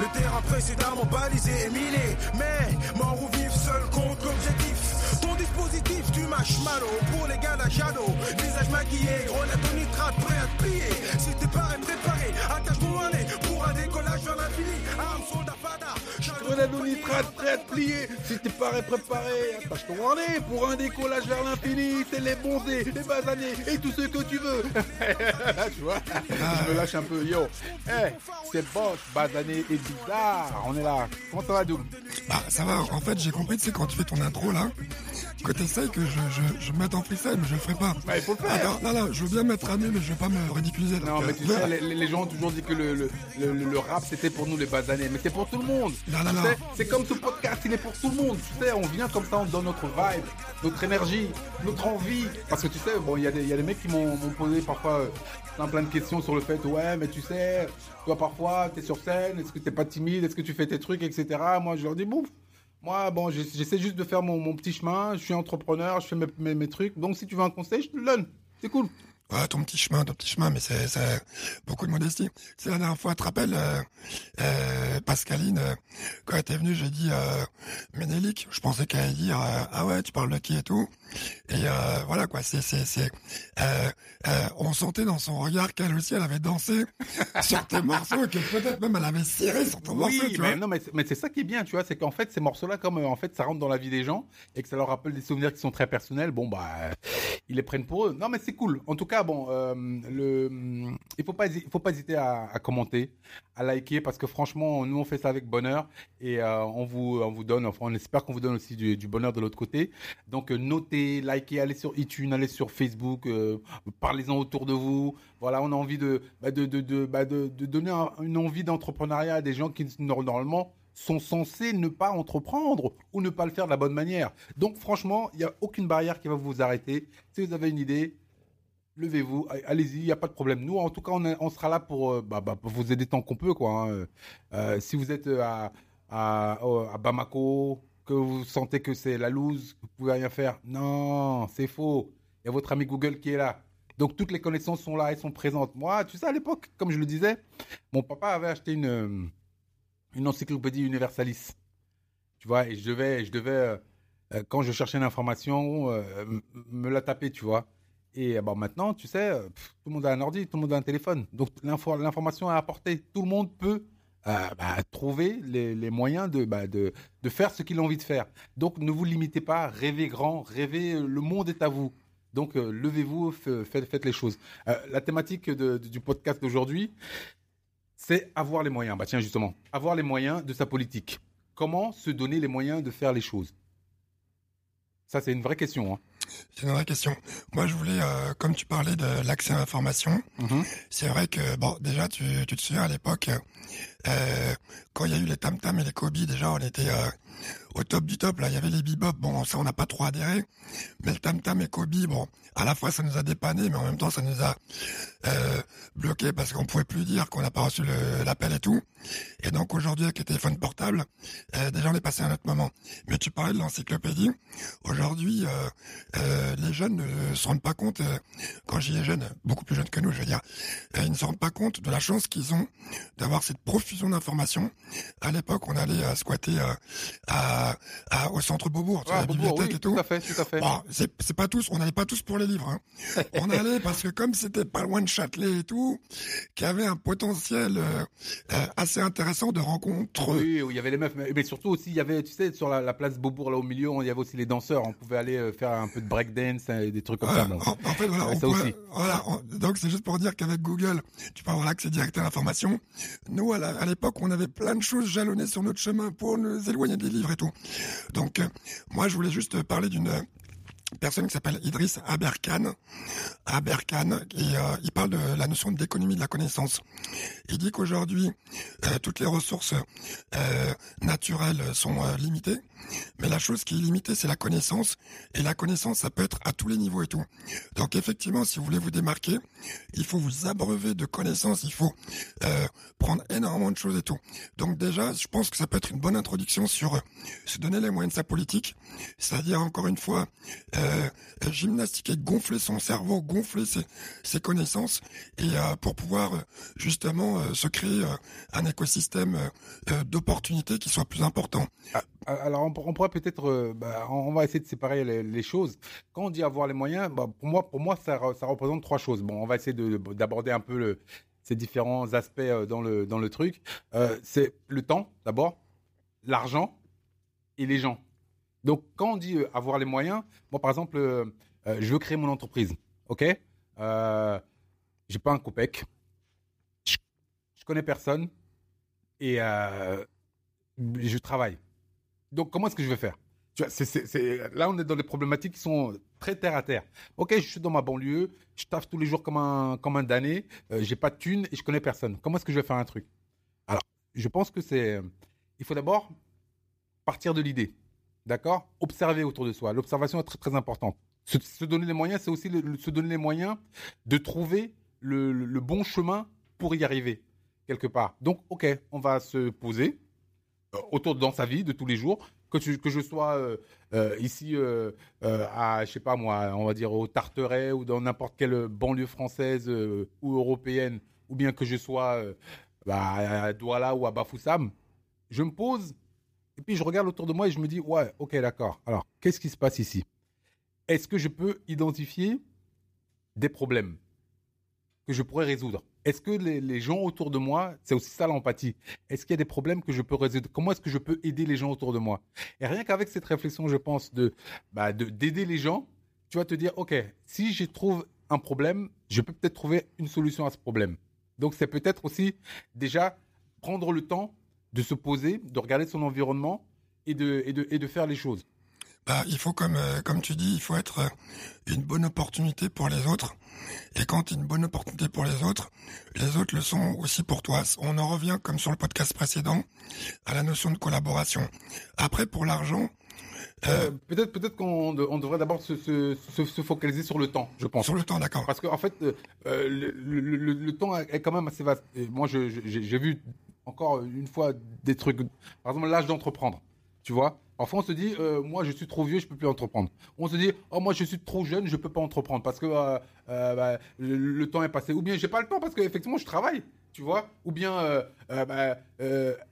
Le terrain précédemment balisé et miné. Mais mort ou vif, seul contre l'objectif. Ton dispositif, tu mâches malo pour les gars d'Ajado. Visage maquillé, grenade au nitrate, prêt à te plier. Si t'es pas préparé, attache-toi un nez pour un décollage vers l'infini. Arme, soldat, fada. Grenade au nitrate, prêt à plier. Si t'es pas préparé, attache ton nez pour un décollage vers l'infini. T'es les bondés, les basanés et tout ce que tu veux. tu vois, je me lâche un peu. Yo, hey, c'est Bosch, basané et bizarre. On est là. Comment ça va, Doom Bah, ça va. En fait, j'ai compris, tu sais, quand tu fais ton intro, là, que t'essayes que je, je, je me mette en freestyle, mais je le ferai pas. Bah, il faut le faire. Attends, non, non, je veux bien mettre nu, mais je vais pas me ridiculiser. Non, mais euh, tu sais, les, les gens ont toujours dit que le, le, le, le rap c'était pour nous les basanés, mais c'est pour tout le monde. C'est comme ce podcast, il est pour tout le monde. Tu sais, on vient comme ça, on donne notre vibe, notre énergie, notre envie. Parce que tu sais, bon, il y, a des- y a des mecs qui m'ont posé parfois euh, plein, plein de questions sur le fait, ouais, mais tu sais, toi parfois, t'es sur scène, est-ce que t'es pas timide, est-ce que tu fais tes trucs, etc. Moi, je leur dis, bon, moi, bon, j'ess- j'essaie juste de faire mon, petit chemin, je suis entrepreneur, je fais mes, mes trucs. Donc, si tu veux un conseil, je te le donne. C'est cool. Ton petit chemin, ton petit chemin, mais c'est c'est beaucoup de modestie. C'est la dernière fois, tu te rappelles, euh, euh, Pascaline, euh, quand elle était venue, j'ai dit Ménélique. Je pensais qu'elle allait dire ah ouais, tu parles de qui et tout. Et voilà quoi, c'est c'est c'est. On sentait dans son regard qu'elle aussi, elle avait dansé sur tes morceaux et que peut-être même elle avait ciré sur ton Oui, morceau, tu mais vois. non, mais, c'est- mais c'est ça qui est bien, tu vois, c'est qu'en fait, ces morceaux-là, comme en fait, ça rentre dans la vie des gens et que ça leur rappelle des souvenirs qui sont très personnels, bon, bah, ils les prennent pour eux. Non, mais c'est cool. En tout cas, bon, il faut pas, il faut pas hésiter à, commenter, à liker, parce que franchement, nous, on fait ça avec bonheur et euh, on vous, on vous donne, enfin, on espère qu'on vous donne aussi du, bonheur de l'autre côté. Donc, euh, notez, likez, allez sur iTunes, allez sur Facebook, euh, parlez-en autour de vous. Voilà, on a envie de, bah, de, de, de, bah, donner un- une envie d'entrepreneuriat à des gens qui normalement sont censés ne pas entreprendre ou ne pas le faire de la bonne manière. Donc franchement, il n'y a aucune barrière qui va vous arrêter. Si vous avez une idée, levez-vous, allez-y, il n'y a pas de problème. Nous, en tout cas, on, sera là pour, euh, bah, bah, pour vous aider tant qu'on peut. Quoi, hein. Euh, si vous êtes euh, à, Bamako, que vous sentez que c'est la loose, que vous pouvez rien faire, non, c'est faux. Il y a votre ami Google qui est là. Donc toutes les connaissances sont là, elles sont présentes. Moi, tu sais, à l'époque, comme je le disais, mon papa avait acheté une, encyclopédie universalis. Tu vois, et je devais, je devais quand je cherchais une information, euh, me la taper, tu vois. Et euh, bon, maintenant, tu sais, euh, tout le monde a un ordi, tout le monde a un téléphone. Donc l'info- l'information est à apporter. Tout le monde peut euh, bah, trouver les, moyens de, bah, de, faire ce qu'il a envie de faire. Donc ne vous limitez pas, rêvez grand, rêvez, le monde est à vous. Donc levez-vous, faites, les choses. La thématique du podcast d'aujourd'hui, c'est avoir les moyens. Bah tiens, justement, avoir les moyens de sa politique. Comment se donner les moyens de faire les choses? Ça, c'est une vraie question. Hein. C'est une vraie question. Moi, je voulais, euh, comme tu parlais de l'accès à l'information, Mhm. c'est vrai que, bon, déjà, tu, tu te souviens à l'époque, euh, quand il y a eu les Tam Tam et les Kobe, déjà, on était euh, au top du top. Là, il y avait les Bebop. Bon, ça, on n'a pas trop adhéré. Mais le Tam Tam et Kobe, bon, à la fois, ça nous a dépanné, mais en même temps, ça nous a euh, bloqué parce qu'on pouvait plus dire qu'on n'a pas reçu l'appel et tout. Et donc, aujourd'hui, avec les téléphones portables, euh, déjà, on est passé à un autre moment. Mais tu parlais de l'encyclopédie. Aujourd'hui, euh, euh, les jeunes ne se rendent pas compte, quand j'y ai jeunes, beaucoup plus jeunes que nous, je veux dire, ils ne se rendent pas compte de la chance qu'ils ont d'avoir cette profusion d'informations. À l'époque, on allait squatter euh, à, à- au centre Beaubourg, tu vois, Ah, la Bobo, bibliothèque oui, et tout. tout à fait, tout à fait. Bon, c'est pas tous, on n'allait pas tous pour les livres. Hein. on allait parce que comme c'était pas loin de Châtelet et tout, qu'il y avait un potentiel euh, euh, assez intéressant de rencontres. Oui, oui, il y avait les meufs, mais, mais surtout aussi, il y avait, tu sais, sur la, la place Beaubourg, là au milieu, il y avait aussi les danseurs. On pouvait aller euh, faire un peu de breakdance hein, et des trucs comme Voilà, ça. bon. en, en fait, voilà, Ouais, on ça pourrait- aussi. voilà, on- donc c'est juste pour dire qu'avec Google, tu peux avoir l'accès direct à l'information. Nous, à la- à l'époque, on avait plein de choses jalonnées sur notre chemin pour nous éloigner des livres et tout. Donc, euh, moi, je voulais juste parler d'une personne qui s'appelle Idriss Aberkan. Aberkan, et euh, il parle de la notion d'économie de la connaissance. Il dit qu'aujourd'hui, euh, toutes les ressources naturelles sont limitées, mais la chose qui est limitée, c'est la connaissance, et la connaissance, ça peut être à tous les niveaux et tout. Donc effectivement, si vous voulez vous démarquer, il faut vous abreuver de connaissances, il faut euh, prendre énormément de choses et tout. Donc déjà, je pense que ça peut être une bonne introduction sur euh, se donner les moyens de sa politique, c'est-à-dire encore une fois, euh, gymnastiquer, gonfler son cerveau, gonfler ses, ses connaissances, et pour pouvoir justement se créer un écosystème d'opportunités qui soit plus important. Alors, on, pourrait peut-être, euh, bah, on va essayer de séparer les, choses. Quand on dit avoir les moyens, bah, pour moi, ça, re- ça représente trois choses. Bon, on va essayer de- d'aborder un peu ces différents aspects euh, dans le truc. Euh, c'est le temps, d'abord, l'argent et les gens. Donc, quand on dit avoir les moyens, moi, par exemple, je veux créer mon entreprise, ok? Euh, J'ai pas un copec, je, je connais personne et je travaille. Donc, comment est-ce que je vais faire? Là, on est dans des problématiques qui sont très terre à terre. Ok, je suis dans ma banlieue, je taffe tous les jours comme un, comme un damné, euh, j'ai pas de thunes et je connais personne. Comment est-ce que je vais faire un truc? Alors, je pense que c'est. Il faut d'abord partir de l'idée. D'accord? Observer autour de soi. L'observation est très, très importante. Se, donner les moyens, c'est aussi se donner les moyens de trouver le, le- bon chemin pour y arriver, quelque part. Donc, ok, on va se poser autour dans sa vie de tous les jours, que, tu- que je sois euh, euh, ici euh, euh, à, je sais pas moi, on va dire au Tarteret ou dans n'importe quelle banlieue française euh, ou européenne, ou bien que je sois euh, bah, à Douala ou à Bafoussam, je me pose et puis je regarde autour de moi et je me dis ouais, ok, d'accord. Alors, qu'est-ce qui se passe ici? Est-ce que je peux identifier des problèmes que je pourrais résoudre? Est-ce que les, gens autour de moi, c'est aussi ça l'empathie Est-ce qu'il y a des problèmes que je peux résoudre? Comment est-ce que je peux aider les gens autour de moi? Et rien qu'avec cette réflexion, je pense, de bah, de- d'aider les gens, tu vas te dire, ok, si je trouve un problème, je peux peut-être trouver une solution à ce problème. Donc c'est peut-être aussi déjà prendre le temps de se poser, de regarder son environnement et de, et de faire les choses. Bah, il faut, comme, euh, comme tu dis, il faut être euh, une bonne opportunité pour les autres. Et quand tu es une bonne opportunité pour les autres, les autres le sont aussi pour toi. On en revient, comme sur le podcast précédent, à la notion de collaboration. Après, pour l'argent, Euh, peut-être peut-être qu'on de- on devrait d'abord se, se, se, se focaliser sur le temps, je pense. sur le temps, d'accord. Parce qu'en en fait, le, le- le- le temps est quand même assez vaste. Et moi, j'ai vu encore une fois des trucs. Par exemple, l'âge d'entreprendre. Tu vois Parfois, on se dit, euh, moi, je suis trop vieux, je peux plus entreprendre. On se dit, oh, moi, je suis trop jeune, je peux pas entreprendre parce que euh, euh, bah, le, temps est passé. Ou bien, j'ai pas le temps parce qu'effectivement, je travaille. Tu vois Ou bien, bah,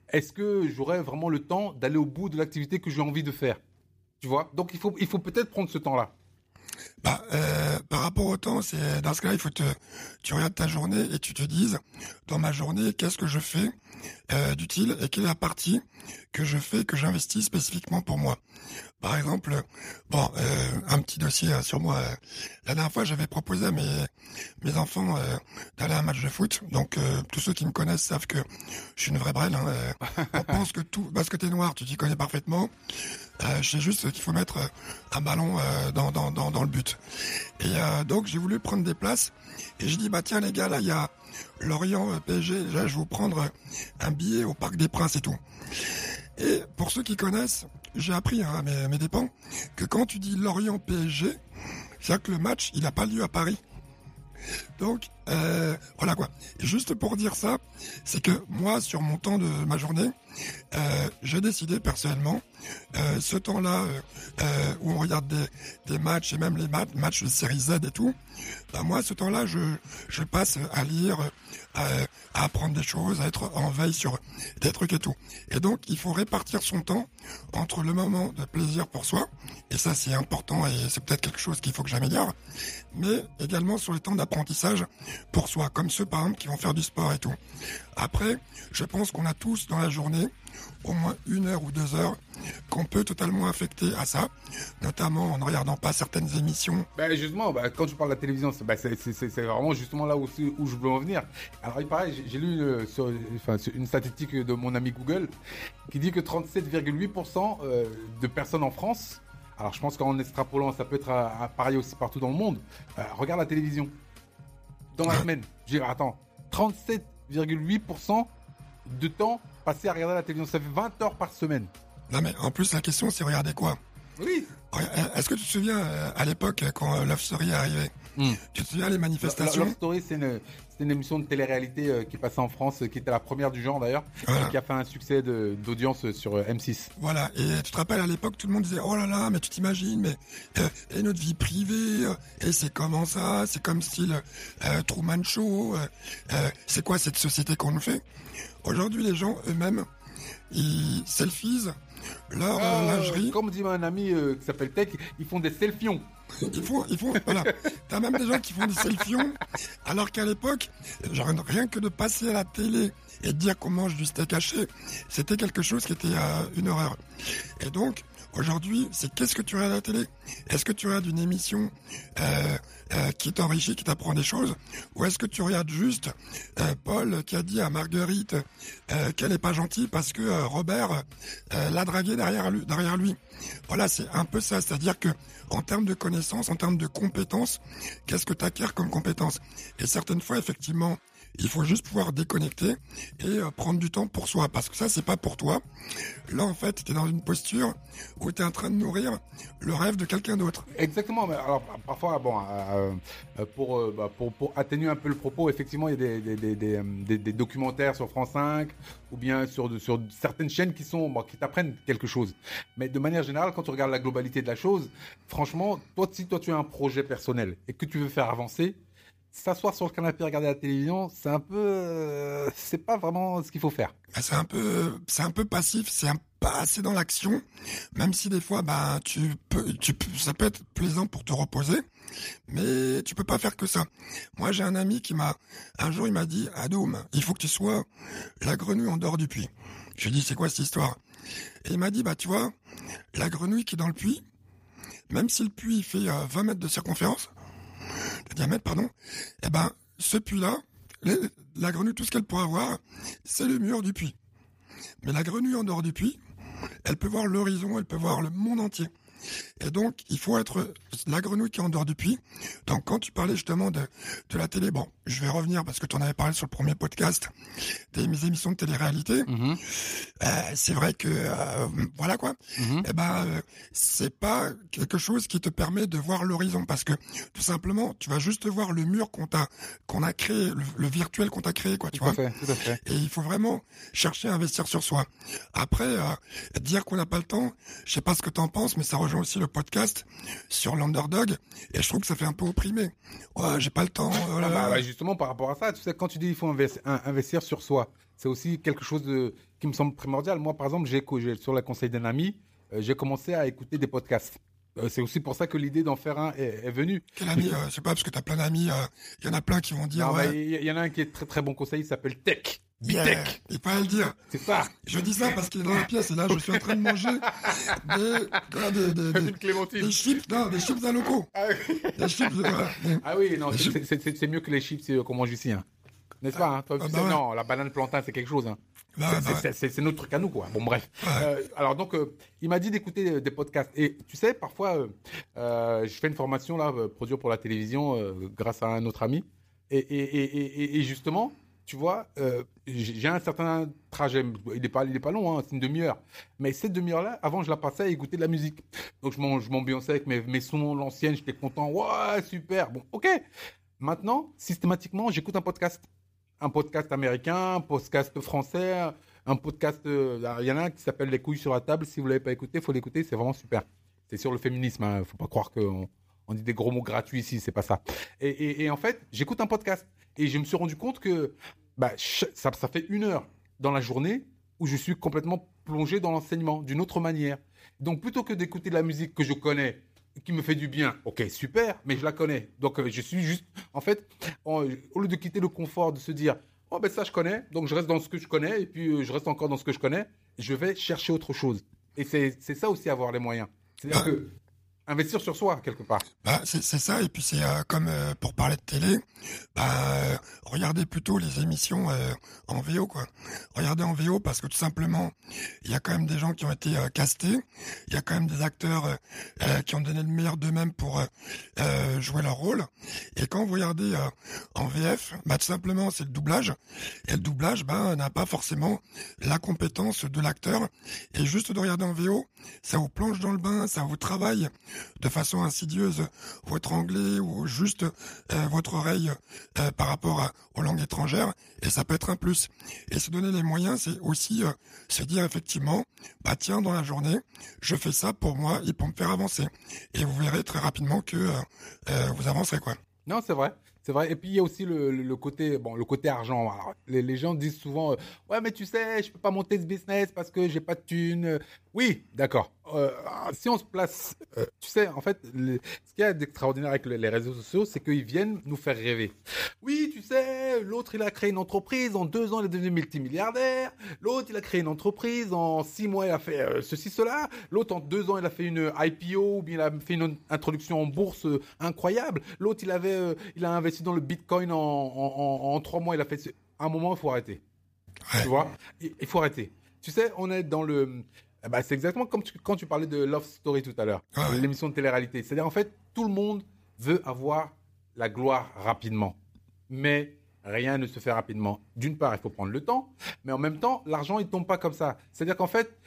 est-ce que j'aurai vraiment le temps d'aller au bout de l'activité que j'ai envie de faire Tu vois Donc, il faut, il faut peut-être prendre ce temps-là. Bah, euh, par rapport au temps, c'est dans ce cas-là, il faut te, tu regardes ta journée et tu te dises, dans ma journée, qu'est-ce que je fais euh, d'utile et quelle est la partie que je fais, que j'investis spécifiquement pour moi. Par exemple, bon, euh, un petit dossier euh, sur moi. euh, La dernière fois, j'avais proposé à mes, mes enfants d'aller à un match de foot. Donc, tous ceux qui me connaissent savent que je suis une vraie brêle. Hein, on pense que tout, parce que t'es noir, tu t'y connais parfaitement. Je sais juste qu'il faut mettre un ballon dans, dans, dans, dans le but. Et donc j'ai voulu prendre des places et je dis bah tiens les gars là il y a Lorient PSG, là je vais vous prendre un billet au Parc des Princes et tout. Et pour ceux qui connaissent, j'ai appris hein, à mes, dépens que quand tu dis Lorient PSG, c'est que le match il n'a pas lieu à Paris. Donc euh, voilà quoi. Juste pour dire ça, c'est que moi sur mon temps de ma journée, euh, j'ai décidé personnellement euh, ce temps-là euh, euh, où on regarde des, matchs et même les matchs, matchs de série Z et tout, bah moi ce temps-là je, je passe à lire, à, à apprendre des choses, à être en veille sur des trucs et tout. Et donc il faut répartir son temps entre le moment de plaisir pour soi, et ça c'est important et c'est peut-être quelque chose qu'il faut que j'améliore, mais également sur les temps d'apprentissage pour soi, comme ceux par exemple qui vont faire du sport et tout. Après, je pense qu'on a tous dans la journée au moins une heure ou deux heures qu'on peut totalement affecter à ça, notamment en ne regardant pas certaines émissions. Ben justement, ben, quand tu parles de la télévision, c'est c'est vraiment justement là où, où je veux en venir. Alors, il paraît, j'ai- lu euh, sur, enfin, sur une statistique de mon ami Google qui dit que 37,8% euh, de personnes en France, alors je pense qu'en extrapolant, ça peut être à, à pareil aussi partout dans le monde, euh, regardent la télévision. Dans la semaine. J'ai attends, 37,8% de temps passé à regarder la télévision. Ça fait 20 heures par semaine. Non mais en plus la question c'est regarder quoi? Oui. Est-ce que tu te souviens euh, à l'époque quand euh, Love Story est arrivé? Mm. Tu te souviens les manifestations? Love Story, c'est une, une, émission de télé-réalité euh, qui passait en France, qui était la première du genre d'ailleurs, qui a fait un succès d'audience sur euh, M6. Voilà, et tu te rappelles à l'époque, tout le monde disait Oh là là, mais tu t'imagines, mais euh, et notre vie privée, et c'est comment ça? C'est comme style Truman Show, c'est quoi cette société qu'on nous fait Aujourd'hui, les gens eux-mêmes, ils selfies leur lingerie. Comme dit un ami qui s'appelle Tech, ils font des selfions. Ils font, ils font, voilà. T'as même des gens qui font des selfies, alors qu'à l'époque, genre, rien que de passer à la télé et de dire qu'on mange du steak haché, c'était quelque chose qui était euh, une horreur. Et donc, aujourd'hui, c'est qu'est-ce que tu regardes à la télé? Est-ce que tu regardes une émission euh, euh, qui t'enrichit, qui t'apprend des choses? Ou est-ce que tu regardes juste Paul qui a dit à Marguerite qu'elle n'est pas gentille parce que Robert l'a dragué derrière lui, derrière lui? Voilà, c'est un peu ça. C'est-à-dire que en termes de connaissances, en termes de compétences, qu'est-ce que tu acquiers comme compétences? Et certaines fois, effectivement, il faut juste pouvoir déconnecter et euh, prendre du temps pour soi, parce que ça, c'est pas pour toi. Là, en fait, tu es dans une posture où tu es en train de nourrir le rêve de quelqu'un d'autre. Exactement. Alors, parfois, bon, euh, euh, pour, bah, pour, pour, atténuer un peu le propos, effectivement, il y a des, des, des, des, documentaires sur France 5 ou bien sur, sur certaines chaînes qui sont qui t'apprennent quelque chose. Mais de manière générale, quand tu regardes la globalité de la chose, franchement, toi, si toi tu as un projet personnel et que tu veux faire avancer, s'asseoir sur le canapé et regarder la télévision, c'est un peu, euh, c'est pas vraiment ce qu'il faut faire. Bah, c'est un peu, c'est un passif, c'est pas assez dans l'action, même si des fois, bah, tu peux, tu ça peut être plaisant pour te reposer, mais tu peux pas faire que ça. Moi, j'ai un ami qui m'a, un jour, il m'a dit, Adoum, il faut que tu sois la grenouille en dehors du puits. J'ai dit, c'est quoi cette histoire? Et il m'a dit, bah, tu vois, la grenouille qui est dans le puits, même si le puits fait 20 euh, mètres de circonférence, diamètre, pardon, eh ben, ce puits-là, la grenouille, tout ce qu'elle pourra voir, c'est le mur du puits. Mais la grenouille en dehors du puits, elle peut voir l'horizon, elle peut voir le monde entier. Et donc, il faut être la grenouille qui est en dehors du puits. Donc, quand tu parlais justement de, de la télé, je vais revenir parce que tu en avais parlé sur le premier podcast des mes émissions de télé-réalité. Mhm. euh, c'est vrai que, euh, voilà quoi. Mhm. Eh ben, euh, c'est pas quelque chose qui te permet de voir l'horizon parce que tout simplement, tu vas juste voir le mur qu'on t'a, qu'on a créé, le, virtuel qu'on t'a créé, quoi. Tu tout vois. À fait, tout à fait. Et il faut vraiment chercher à investir sur soi. Après, euh, dire qu'on n'a pas le temps, je sais pas ce que tu en penses, mais ça rejoint aussi le podcast sur l'underdog et je trouve que ça fait un peu opprimé. Ouais, j'ai pas le temps. Oh ah bah, justement, par rapport à ça, tu sais, quand tu dis il faut investir, sur soi, c'est aussi quelque chose de, qui me semble primordial. Moi, par exemple, j'ai sur le conseil d'un ami, euh, j'ai commencé à écouter des podcasts. Euh, c'est aussi pour ça que l'idée d'en faire un est, venue. Quel ami euh, C'est pas parce que tu as plein d'amis, il y en a plein qui vont dire. Il y, en a un qui est très très bon conseil, il s'appelle Tech. Bitech. Il pas à le dire. C'est ça. Je dis ça parce qu'il est dans la pièce et là je suis en train de manger des, des, des, des chips, non, des chips à locaux. Ah oui. Des chips, ah oui, non, c'est mieux que les chips qu'on mange ici. Hein. N'est-ce pas hein? Toi, ah, bah Non, la banane plantain, c'est quelque chose. Hein. Bah bah c'est notre truc à nous, quoi. Bon, bref. Euh, alors, donc, euh, il m'a dit d'écouter euh, des podcasts. Et tu sais, parfois, je fais une formation, là, produire pour la télévision, grâce à un autre ami. Et, et, et, et justement, tu vois, j'ai un certain trajet. Il n'est pas, il pas long, hein, c'est une demi-heure. Mais cette demi-heure-là, avant, je la passais à écouter de la musique. Donc, je m'ambiançais avec mes, mes sons l'ancienne, j'étais content. Ouais, super. Bon, ok. Maintenant, systématiquement, j'écoute un podcast un podcast américain, un podcast français, un podcast. Euh, il y en a un qui s'appelle Les couilles sur la table. Si vous l'avez pas écouté, faut l'écouter. C'est vraiment super. C'est sur le féminisme. Hein. Faut pas croire qu'on on dit des gros mots gratuits ici. C'est pas ça. Et, en fait, j'écoute un podcast et je me suis rendu compte que bah, ça, ça fait une heure dans la journée où je suis complètement plongé dans l'enseignement d'une autre manière. Donc plutôt que d'écouter de la musique que je connais qui me fait du bien. Ok, super, mais je la connais. Donc euh, je suis juste, en fait, au lieu de quitter le confort, de se dire, oh ben ça je connais, donc je reste dans ce que je connais, et puis euh, je reste encore dans ce que je connais, je vais chercher autre chose. Et c'est ça aussi avoir les moyens. C'est-à-dire que investir sur soi quelque part. Bah, c'est ça, et puis c'est euh, comme pour parler de télé, bah, regardez plutôt les émissions euh, en VO, quoi. Regardez en VO parce que tout simplement, il y a quand même des gens qui ont été euh, castés, il y a quand même des acteurs euh, qui ont donné le meilleur d'eux-mêmes pour jouer leur rôle. Et quand vous regardez en VF, bah, tout simplement, c'est le doublage. Et le doublage, bah, n'a pas forcément la compétence de l'acteur. Et juste de regarder en VO, ça vous plonge dans le bain, ça vous travaille de façon insidieuse votre anglais ou juste votre oreille par rapport aux langues étrangères et ça peut être un plus. Et se donner les moyens, c'est aussi euh, se dire effectivement, bah tiens, dans la journée, je fais ça pour moi et pour me faire avancer. Et vous verrez très rapidement que euh, euh, vous avancerez quoi. Non, c'est vrai. C'est vrai. Et puis il y a aussi le, côté, bon, le côté argent. les, gens disent souvent, ouais, mais tu sais, je peux pas monter ce business parce que j'ai pas de thunes. Oui, d'accord. Euh, si on se place, euh, tu sais, en fait, ce qu'il y a d'extraordinaire avec les réseaux sociaux, c'est qu'ils viennent nous faire rêver. Oui, tu sais, l'autre, il a créé une entreprise, en deux ans, il est devenu multimilliardaire. L'autre, il a créé une entreprise, en six mois, il a fait euh, ceci, cela. L'autre, en deux ans, il a fait une IPO, ou bien il a fait une introduction en bourse incroyable. L'autre, il avait, il a investi dans le Bitcoin en, en, trois mois, il a fait... Un moment, il faut arrêter. Tu vois Il faut arrêter. Tu sais, on est dans le eh ben, c'est exactement comme quand tu parlais de Love Story tout à l'heure, ah l'émission de télé-réalité. C'est-à-dire, en fait, tout le monde veut avoir la gloire rapidement. Mais rien ne se fait rapidement. D'une part, il faut prendre le temps, mais en même temps, l'argent, il tombe pas comme ça. C'est-à-dire qu'en fait,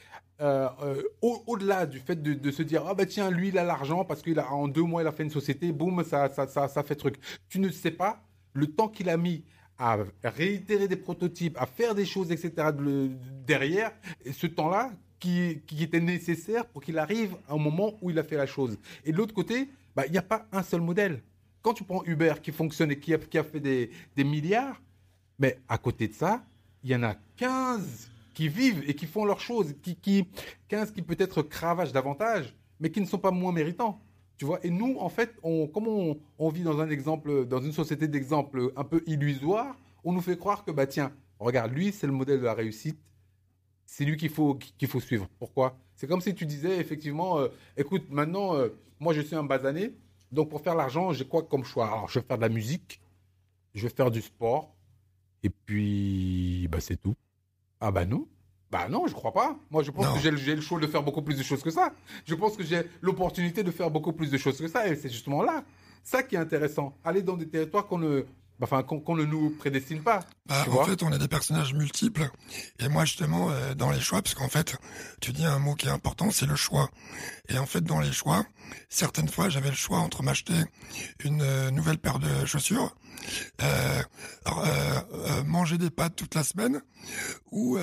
euh, euh, au-delà du fait de, se dire ah bah tiens lui il a l'argent parce qu'il a en deux mois il a fait une société boum ça ça ça ça fait truc tu ne sais pas le temps qu'il a mis à réitérer des prototypes à faire des choses etc derrière ce temps là qui, était nécessaire pour qu'il arrive à un moment où il a fait la chose. Et de l'autre côté, bah, il n'y a pas un seul modèle. Quand tu prends Uber qui fonctionne et qui a, qui a fait des, milliards, mais à côté de ça, il y en a 15 qui vivent et qui font leurs choses, qui, qui 15 qui peut-être cravagent davantage, mais qui ne sont pas moins méritants. Tu vois, et nous, en fait, on, comme on, vit dans un exemple, dans une société d'exemples un peu illusoire, on nous fait croire que, bah tiens, regarde, lui, c'est le modèle de la réussite, c'est lui qu'il faut, qu'il faut suivre. Pourquoi? C'est comme si tu disais effectivement, euh, écoute, maintenant, euh, moi je suis un basané, donc pour faire l'argent, j'ai quoi comme choix? Alors je vais faire de la musique, je vais faire du sport, et puis bah, c'est tout. Ah bah non. Bah non, je crois pas. Moi, je pense que j'ai le choix de faire beaucoup plus de choses que ça. Je pense que j'ai l'opportunité de faire beaucoup plus de choses que ça, et c'est justement là, ça qui est intéressant. Aller dans des territoires qu'on ne enfin qu'on ne nous prédestine pas. Bah, en fait, on est des personnages multiples. Et moi, justement, euh, dans les choix, parce qu'en fait, tu dis un mot qui est important, c'est le choix. Et en fait, dans les choix, certaines fois, j'avais le choix entre m'acheter une euh, nouvelle paire de chaussures, manger des pâtes toute la semaine, ou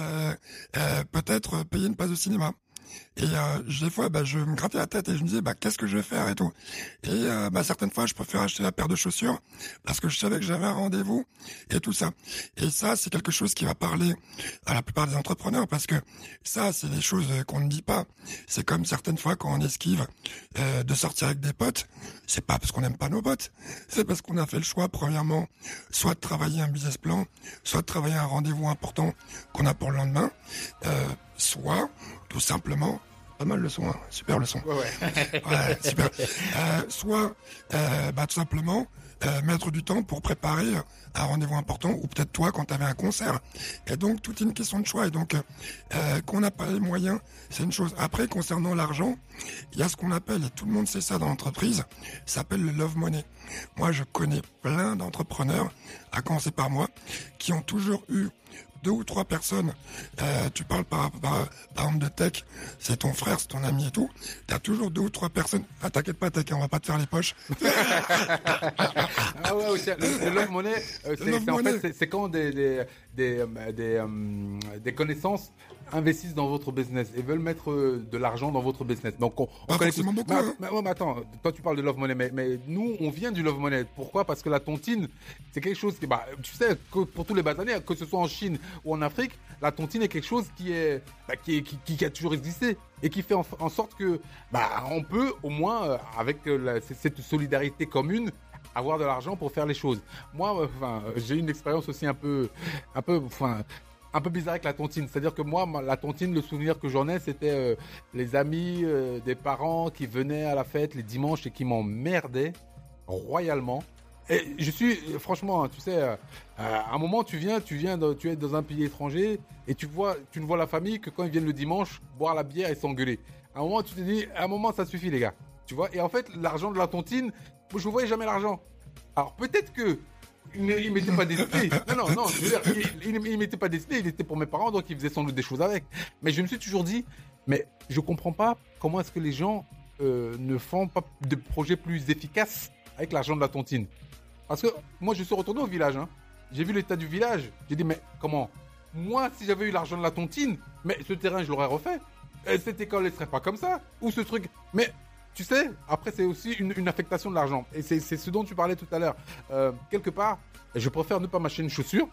peut-être payer une passe de cinéma. Et euh, des fois, bah, je me grattais la tête et je me disais, bah, qu'est-ce que je vais faire et tout. Et euh, bah, certaines fois, je préfère acheter la paire de chaussures parce que je savais que j'avais un rendez-vous et tout ça. Et ça, c'est quelque chose qui va parler à la plupart des entrepreneurs parce que ça, c'est des choses qu'on ne dit pas. C'est comme certaines fois quand on esquive euh, de sortir avec des potes, c'est pas parce qu'on n'aime pas nos potes, c'est parce qu'on a fait le choix, premièrement, soit de travailler un business plan, soit de travailler un rendez-vous important qu'on a pour le lendemain, euh, soit tout simplement pas mal le son, hein. super le son. Ouais, ouais. super. Euh, soit, euh, bah, tout simplement, euh, mettre du temps pour préparer un rendez-vous important, ou peut-être toi quand tu avais un concert. Et donc, tout est une question de choix. Et donc, qu'on n'a pas les moyens, c'est une chose. Après, concernant l'argent, il y a ce qu'on appelle, et tout le monde sait ça dans l'entreprise, ça s'appelle le love money. Moi, je connais plein d'entrepreneurs, à commencer par moi, qui ont toujours eu deux ou trois personnes, euh, tu parles par, par, par exemple de tech, c'est ton frère, c'est ton ami et tout, tu as toujours deux ou trois personnes, ah t'inquiète pas tech, on va pas te faire les poches. ah ouais, le, love money, euh, c'est en fait, c'est quand des, des, des, euh, des, des connaissances investissent dans votre business et veulent mettre euh, de l'argent dans votre business. Donc, on, on connaît beaucoup. Mais, hein. mais, attends, toi tu parles de love money, mais, mais, nous on vient du love money. Pourquoi? Parce que la tontine, c'est quelque chose qui, bah, tu sais, que pour tous les basanés, que ce soit en Chine ou en Afrique, la tontine est quelque chose qui est, bah, qui, qui, a toujours existé et qui fait en, sorte que, bah, on peut au moins euh, avec euh, cette solidarité commune avoir de l'argent pour faire les choses. Moi, enfin, j'ai une expérience aussi un peu, un peu, enfin, un peu bizarre avec la tontine. C'est-à-dire que moi, la tontine, le souvenir que j'en ai, c'était euh, les amis euh, des parents qui venaient à la fête les dimanches et qui m'emmerdaient royalement. Et je suis, franchement, hein, tu sais, euh, à un moment, tu viens, tu viens, tu es dans un pays étranger et tu vois, tu ne vois la famille que quand ils viennent le dimanche boire la bière et s'engueuler. À un moment, tu te dis, à un moment, ça suffit, les gars. Tu vois? Et en fait, l'argent de la tontine, moi, je ne voyais jamais l'argent. Alors peut-être que il ne m'était pas destiné. Non, non, non. Je veux dire, il, il m'était pas destiné. Il était pour mes parents, donc il faisait sans doute des choses avec. Mais je me suis toujours dit, mais je comprends pas comment est-ce que les gens euh, ne font pas de projets plus efficaces avec l'argent de la tontine. Parce que moi, je suis retourné au village. Hein. J'ai vu l'état du village. J'ai dit, mais comment? Moi, si j'avais eu l'argent de la tontine, mais ce terrain, je l'aurais refait. Et cette école, elle serait pas comme ça. Ou ce truc. Mais tu sais, après, c'est aussi une, affectation de l'argent. Et c'est ce dont tu parlais tout à l'heure. Euh, quelque part, je préfère ne pas m'acheter une chaussure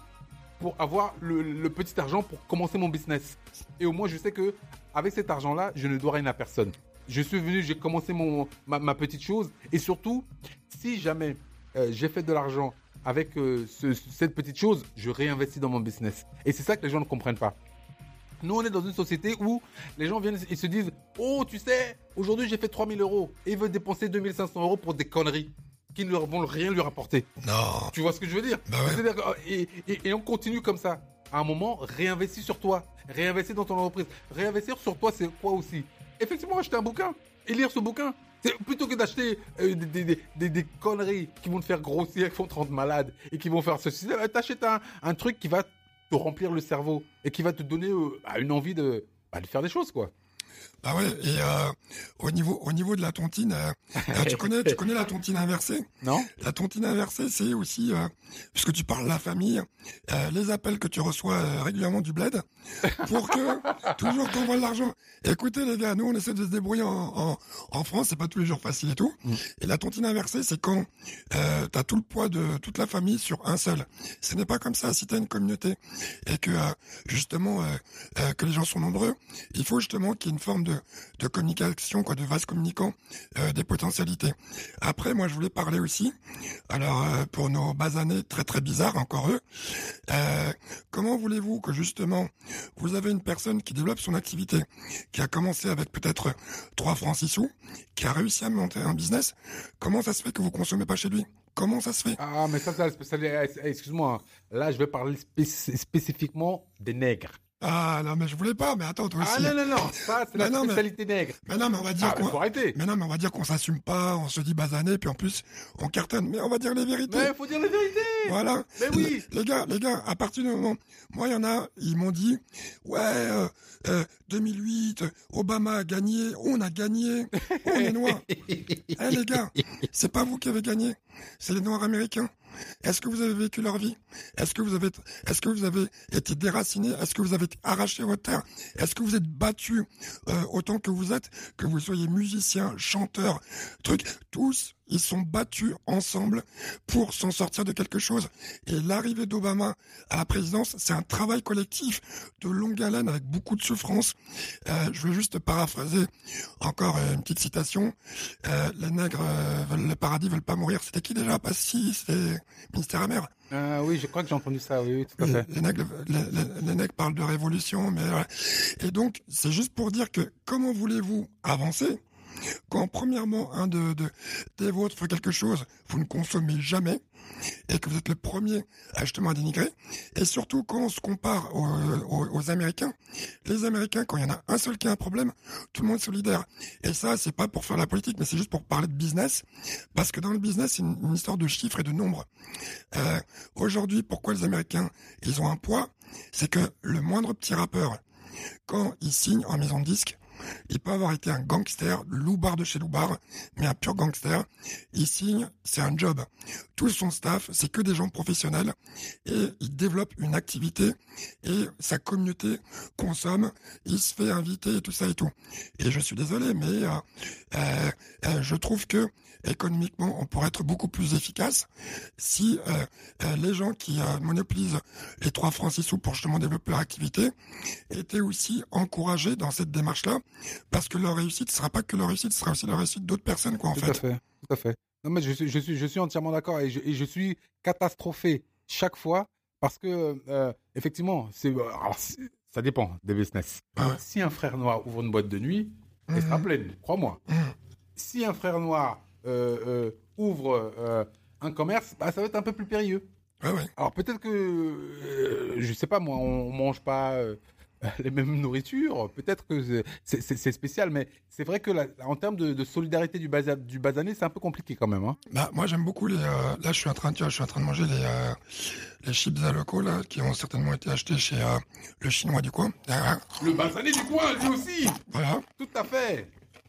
pour avoir le, petit argent pour commencer mon business. Et au moins, je sais que avec cet argent-là, je ne dois rien à personne. Je suis venu, j'ai commencé mon, ma, petite chose. Et surtout, si jamais euh, j'ai fait de l'argent avec euh, ce- cette petite chose, je réinvestis dans mon business. Et c'est ça que les gens ne comprennent pas. Nous, on est dans une société où les gens viennent et se disent Oh, tu sais, aujourd'hui j'ai fait 3000 euros et ils veulent dépenser 2500 euros pour des conneries qui ne leur vont rien lui rapporter. Non. Tu vois ce que je veux dire? Bah ouais. Et, et- et on continue comme ça. À un moment, réinvestis sur toi. Réinvestis dans ton entreprise. Réinvestir sur toi, c'est quoi aussi? Effectivement, acheter un bouquin et lire ce bouquin. C'est plutôt que d'acheter euh, des, des- des- des- conneries qui vont te faire grossir, qui vont te rendre malade et qui vont faire ceci. Euh, T'achètes un, un truc qui va te remplir le cerveau et qui va te donner euh, une envie bah, de faire des choses, quoi. Bah ouais, et euh, au niveau au niveau de la tontine, euh, euh, tu connais tu connais la tontine inversée? Non La tontine inversée, c'est aussi, euh, puisque tu parles de la famille, les appels que tu reçois régulièrement du bled, pour que toujours t'envoies de l'argent. Écoutez les gars, nous on essaie de se débrouiller en, en, en France, c'est pas tous les jours facile et tout. Et la tontine inversée, c'est quand euh, t'as tout le poids de toute la famille sur un seul. Ce n'est pas comme ça si t'as une communauté et que justement que les gens sont nombreux, il faut justement qu'il y ait une forme de, de communication, quoi, de vase communicant euh, des potentialités. Après, moi, je voulais parler aussi, alors euh, pour nos basanés très très bizarres, encore eux, euh, comment voulez-vous que justement vous avez une personne qui développe son activité, qui a commencé avec peut-être 3 francs 6 sous, qui a réussi à monter un business, comment ça se fait que vous consommez pas chez lui Comment ça se fait Ah, mais ça, ça, ça- excuse-moi. Là, je vais parler spéc- spécifiquement des nègres. Ah non, mais je voulais pas, mais attends, toi Ah aussi. non, non, non, ça, c'est la Mais non, mais- spécialité nègre. Mais non, mais on va dire Ah, mais qu'on... Mais non, mais on va dire qu'on s'assume pas, on se dit basané, puis en plus, on cartonne. Mais on va dire les vérités. Mais faut dire la vérité. Voilà. Mais oui. Les, les gars, les gars, à partir du moment, moi, il y en a, ils m'ont dit, ouais, euh, euh, 2008, Obama a gagné, on a gagné, on est noirs. Eh les gars, c'est pas vous qui avez gagné, c'est les noirs américains. Est-ce que vous avez vécu leur vie? Est-ce que vous avez, été déraciné? Est-ce que vous avez arraché votre terre Est-ce que vous êtes battu euh, autant que vous êtes, que vous soyez musicien, chanteur, truc, tous ils sont battus ensemble pour s'en sortir de quelque chose. Et l'arrivée d'Obama à la présidence, c'est un travail collectif de longue haleine avec beaucoup de souffrance. Euh, je vais juste paraphraser encore euh, une petite citation. Euh, les nègres euh, le paradis, veulent pas mourir. C'était qui déjà? Pas si, c'était ministère amer. Oui, je crois que j'ai entendu ça, oui, oui, tout à Les, fait. les nègres, les, les- les nègres parlent de révolution, mais. Et donc, c'est juste pour dire que comment voulez-vous avancer quand premièrement un de, de des vôtres fait quelque chose, vous ne consommez jamais et que vous êtes le premier à justement dénigrer. Et surtout quand on se compare aux, aux- Américains, les Américains quand il y en a un seul qui a un problème, tout le monde est solidaire. Et ça, c'est pas pour faire la politique, mais c'est juste pour parler de business, parce que dans le business, c'est une, une histoire de chiffres et de nombres. Euh, Aujourd'hui, pourquoi les Américains, ils ont un poids? C'est que le moindre petit rappeur, quand il signe en maison de disque, il peut avoir été un gangster, loupard de chez loupard, mais un pur gangster. Il signe, c'est un job. Tout son staff, c'est que des gens professionnels et il développe une activité et sa communauté consomme, il se fait inviter et tout ça et tout. Et je suis désolé, mais euh, euh, euh, je trouve que économiquement, on pourrait être beaucoup plus efficace si les gens qui monopolisent les 3 francs 6 sous pour justement développer leur activité étaient aussi encouragés dans cette démarche-là, parce que leur réussite ne sera pas que leur réussite, ce sera aussi la réussite d'autres personnes, quoi, en Tout fait. à fait, tout à fait. Non, mais je suis, je suis, je suis entièrement d'accord et je, et je suis catastrophé chaque fois parce que, euh, effectivement, c'est, euh, alors, c'est- ça dépend des business. Ouais. Si un frère noir ouvre une boîte de nuit, elle sera Mhm. pleine, crois-moi. Mhm. Si un frère noir euh, euh, ouvre un commerce, bah, ça va être un peu plus périlleux. Ouais, ouais. Alors peut-être que, euh, je sais pas moi, on mange pas euh, les mêmes nourritures, peut-être que c'est- spécial, mais c'est vrai que en termes de, de solidarité du, basa- du basané, c'est un peu compliqué quand même. Hein. Bah, moi, j'aime beaucoup les. euh, là, je suis en train, de- tu vois, je suis en train de manger les euh, les chips à locaux là, qui ont certainement été achetés chez euh, le chinois du coin. Le basané du coin, lui aussi Voilà. Tout à fait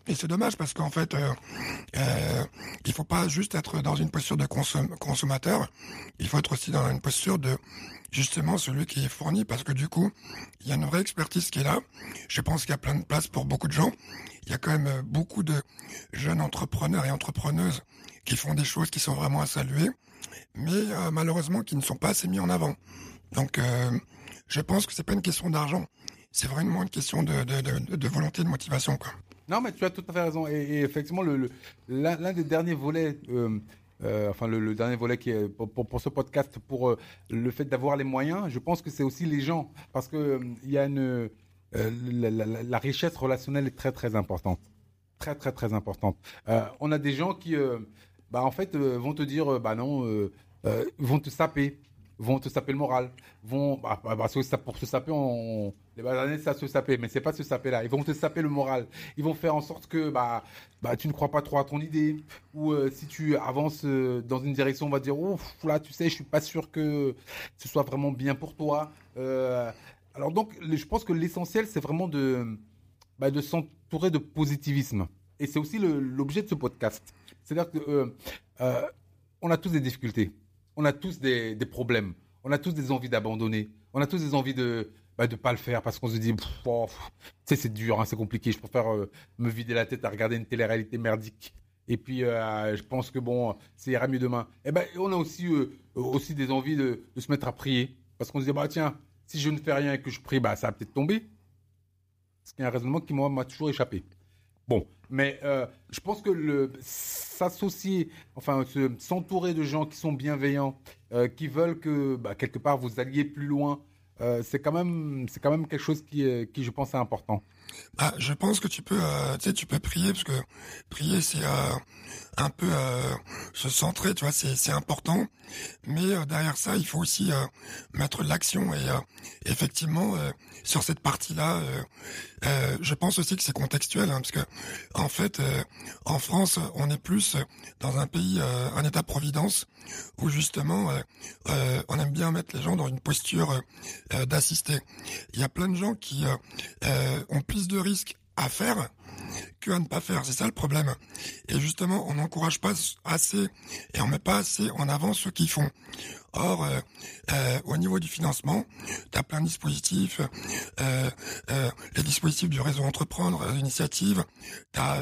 Et c'est dommage parce qu'en fait, euh, euh, il faut pas juste être dans une posture de consom- consommateur, il faut être aussi dans une posture de justement celui qui est fourni parce que du coup, il y a une vraie expertise qui est là. Je pense qu'il y a plein de place pour beaucoup de gens. Il y a quand même beaucoup de jeunes entrepreneurs et entrepreneuses qui font des choses qui sont vraiment à saluer, mais euh, malheureusement qui ne sont pas assez mis en avant. Donc, euh, je pense que c'est pas une question d'argent. C'est vraiment une question de, de, de, de volonté, de motivation, quoi. Non, mais tu as tout à fait raison. Et, effectivement, l'un, des derniers volets, euh, euh, enfin le, dernier volet qui pour, ce podcast, pour euh, le fait d'avoir les moyens, je pense que c'est aussi les gens, parce que il y a une la, richesse relationnelle est très très importante, très très très importante. On a des gens qui, bah en fait, vont te dire, bah non, vont te saper, vont te saper le moral, vont, bah, bah, parce que ça, pour se saper, on, les basanés, ça se saper, mais c'est pas se saper là. Ils vont te saper le moral. Ils vont faire en sorte que bah, bah tu ne crois pas trop à ton idée, ou euh, si tu avances euh, dans une direction, on va dire, ouf, là, tu sais, je suis pas sûr que ce soit vraiment bien pour toi. Euh, alors donc, je pense que l'essentiel, c'est vraiment de, bah, de s'entourer de positivisme. Et c'est aussi l'objet de ce podcast. C'est-à-dire que on a tous des difficultés, on a tous des problèmes, on a tous des envies d'abandonner, on a tous des envies de bah, de pas le faire parce qu'on se dit, oh, c'est dur, hein, c'est compliqué. Je préfère euh, me vider la tête à regarder une télé-réalité merdique. Et puis, euh, je pense que bon, ça ira mieux demain. Et ben, on a aussi euh, aussi des envies de, de se mettre à prier parce qu'on se dit, bah tiens, si je ne fais rien et que je prie, bah ça va peut-être tomber. Ce qui est un raisonnement qui m'a toujours échappé. Bon, mais je pense que le s'associer, enfin se- s'entourer de gens qui sont bienveillants, qui veulent que bah, quelque part vous alliez plus loin, c'est quand même c'est quand même quelque chose qui qui je pense est important. Ah, je pense que tu peux, euh, tu sais, tu peux prier parce que prier c'est euh, un peu euh, se centrer, tu vois, c'est c'est important. Mais euh, derrière ça, il faut aussi euh, mettre l'action et effectivement sur cette partie-là, je pense aussi que c'est contextuel hein, parce que en fait, en France, on est plus dans un pays, un État-providence où justement on aime bien mettre les gens dans une posture d'assister. Il y a plein de gens qui ont plus de risques à faire que à ne pas faire. C'est ça le problème. Et justement, on n'encourage pas assez et on met pas assez en avant ceux qui font. Or, euh, euh, au niveau du financement, tu as plein de dispositifs, euh, les dispositifs du réseau entreprendre, l'initiative, tu as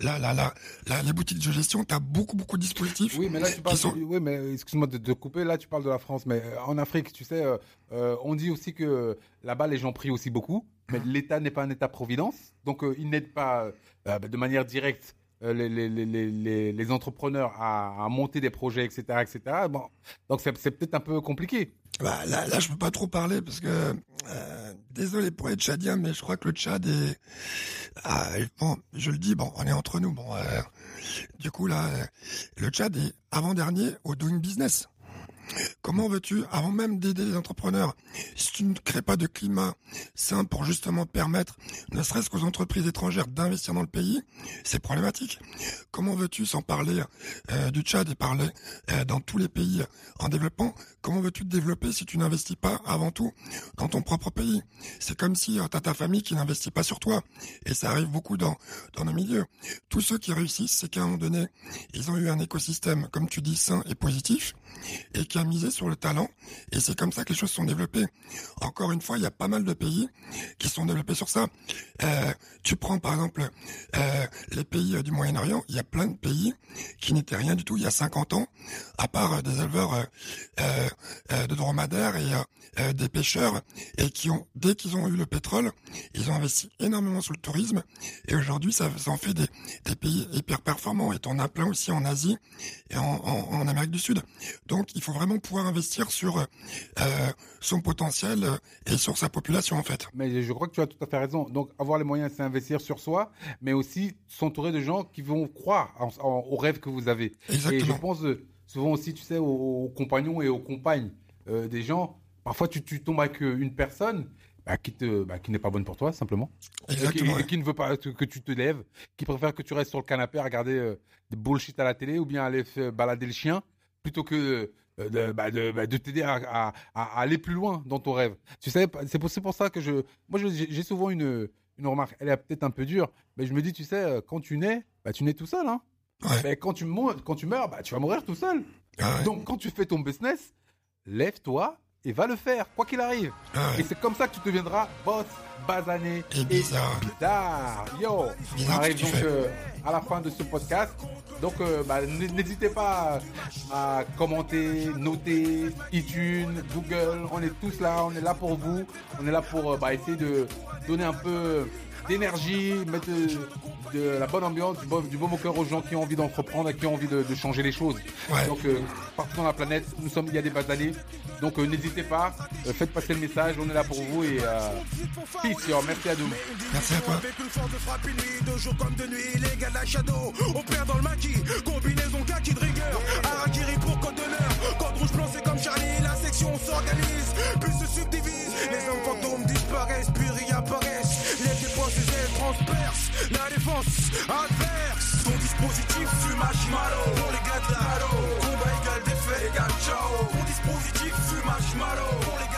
la, la, la, la- les boutiques de gestion, tu as beaucoup, beaucoup de dispositifs. Oui, mais là tu parles. sont- Oui, mais excuse-moi de te couper. Là, tu parles de la France, mais en Afrique, tu sais, on dit aussi que là-bas, les gens prient aussi beaucoup, mais l'État n'est pas un État-providence, donc euh, il n'aide pas euh, de manière directe. euh, Les, les, les, les, les- les entrepreneurs à, à monter des projets, etc., etc. Bon, donc c'est peut-être un peu compliqué. Bah, là, là, je peux pas trop parler parce que euh, désolé pour les Tchadiens, mais je crois que le Tchad est. Ah, bon, je le dis, bon, on est entre nous. Bon, euh, du coup là, euh, le Tchad est avant dernier au doing business. Comment veux-tu, avant même d'aider les entrepreneurs, si tu ne crées pas de climat sain pour justement permettre, ne serait-ce qu'aux entreprises étrangères d'investir dans le pays, c'est problématique. Comment veux-tu, sans parler euh, du Tchad et parler euh, dans tous les pays en développement, comment veux-tu te développer si tu n'investis pas avant tout dans ton propre pays? C'est comme si tu as ta famille qui n'investit pas sur toi. Et ça arrive beaucoup dans, dans nos milieux. Tous ceux qui réussissent, c'est qu'à un moment donné, ils ont eu un écosystème, comme tu dis, sain et positif, et qui a misé sur le talent. Et c'est comme ça que les choses sont développées. Encore une fois, il y a pas mal de pays qui sont développés sur ça. Euh, tu prends par exemple euh, les pays euh, du Moyen-Orient, il y a plein de pays qui n'étaient rien du tout il y a 50 ans, à part euh, des éleveurs euh, euh, euh, de dromadaires et euh, euh, des pêcheurs, et qui ont, dès qu'ils ont eu le pétrole, ils ont investi énormément sur le tourisme, et aujourd'hui ça, ça en fait des, des pays hyper performants, et on a plein aussi en Asie et en, en, en Amérique du Sud. Donc il faut vraiment pouvoir investir sur euh, son potentiel euh, et sur sa population en fait. Mais je crois que tu as tout à fait raison. Donc, avoir les moyens, c'est investir sur soi, mais aussi s'entourer de gens qui vont croire en- en- aux rêves que vous avez. Et je Exactement. pense, euh, souvent aussi, tu sais, aux, compagnons et aux compagnes euh, des gens. Parfois, tu, tu tombes avec une personne bah, qui te, bah, qui n'est pas bonne pour toi, simplement. Exactement. Et qui, ne veut pas que, tu te lèves, qui préfère que tu restes sur le canapé à regarder des bullshit à la télé ou bien aller balader le chien plutôt que de, bah, de, bah, de t'aider à, à, aller plus loin dans ton rêve. Tu sais, c'est pour, pour ça que je, moi, j'ai souvent une, une remarque, elle est peut-être un peu dure, mais je me dis, tu sais, euh, quand tu nais, bah, tu nais tout seul. Hein. Mais quand tu, meurs, quand tu meurs, bah, tu vas mourir tout seul. Ah Donc, quand tu fais ton business, lève-toi et va le faire, quoi qu'il arrive. Ah et c'est comme ça que tu deviendras boss, basané et bizarre. bizarre. Yo, on arrive donc euh, à la fin de ce podcast. Donc, euh, bah, n'hésitez pas à, commenter, noter, iTunes, Google. On est tous là, on est là pour vous. On est là pour euh, bah, essayer de donner un peu d'énergie, mettre de, la bonne ambiance, du, bon, du au cœur aux gens qui ont envie d'entreprendre et qui ont envie de, changer les choses. Donc, euh, partout dans la planète, nous sommes, il y a des bases d'années. Donc, euh, n'hésitez pas, euh, faites passer le message, on est là pour vous et peace, yo, merci à nous. Merci à toi. Avec une force de frappe nuit, de jour comme de nuit, les gars de la shadow, on perd dans le maquis, combinaison kaki de rigueur, Arakiri pour code d'honneur, code rouge blanc c'est comme Charlie, la section s'organise, puis se subdivise, les hommes transpercent, la défense adverse, ton dispositif fume marshmallow, pour les gars de la combat égal défait égal ciao, ton dispositif fume marshmallow, pour les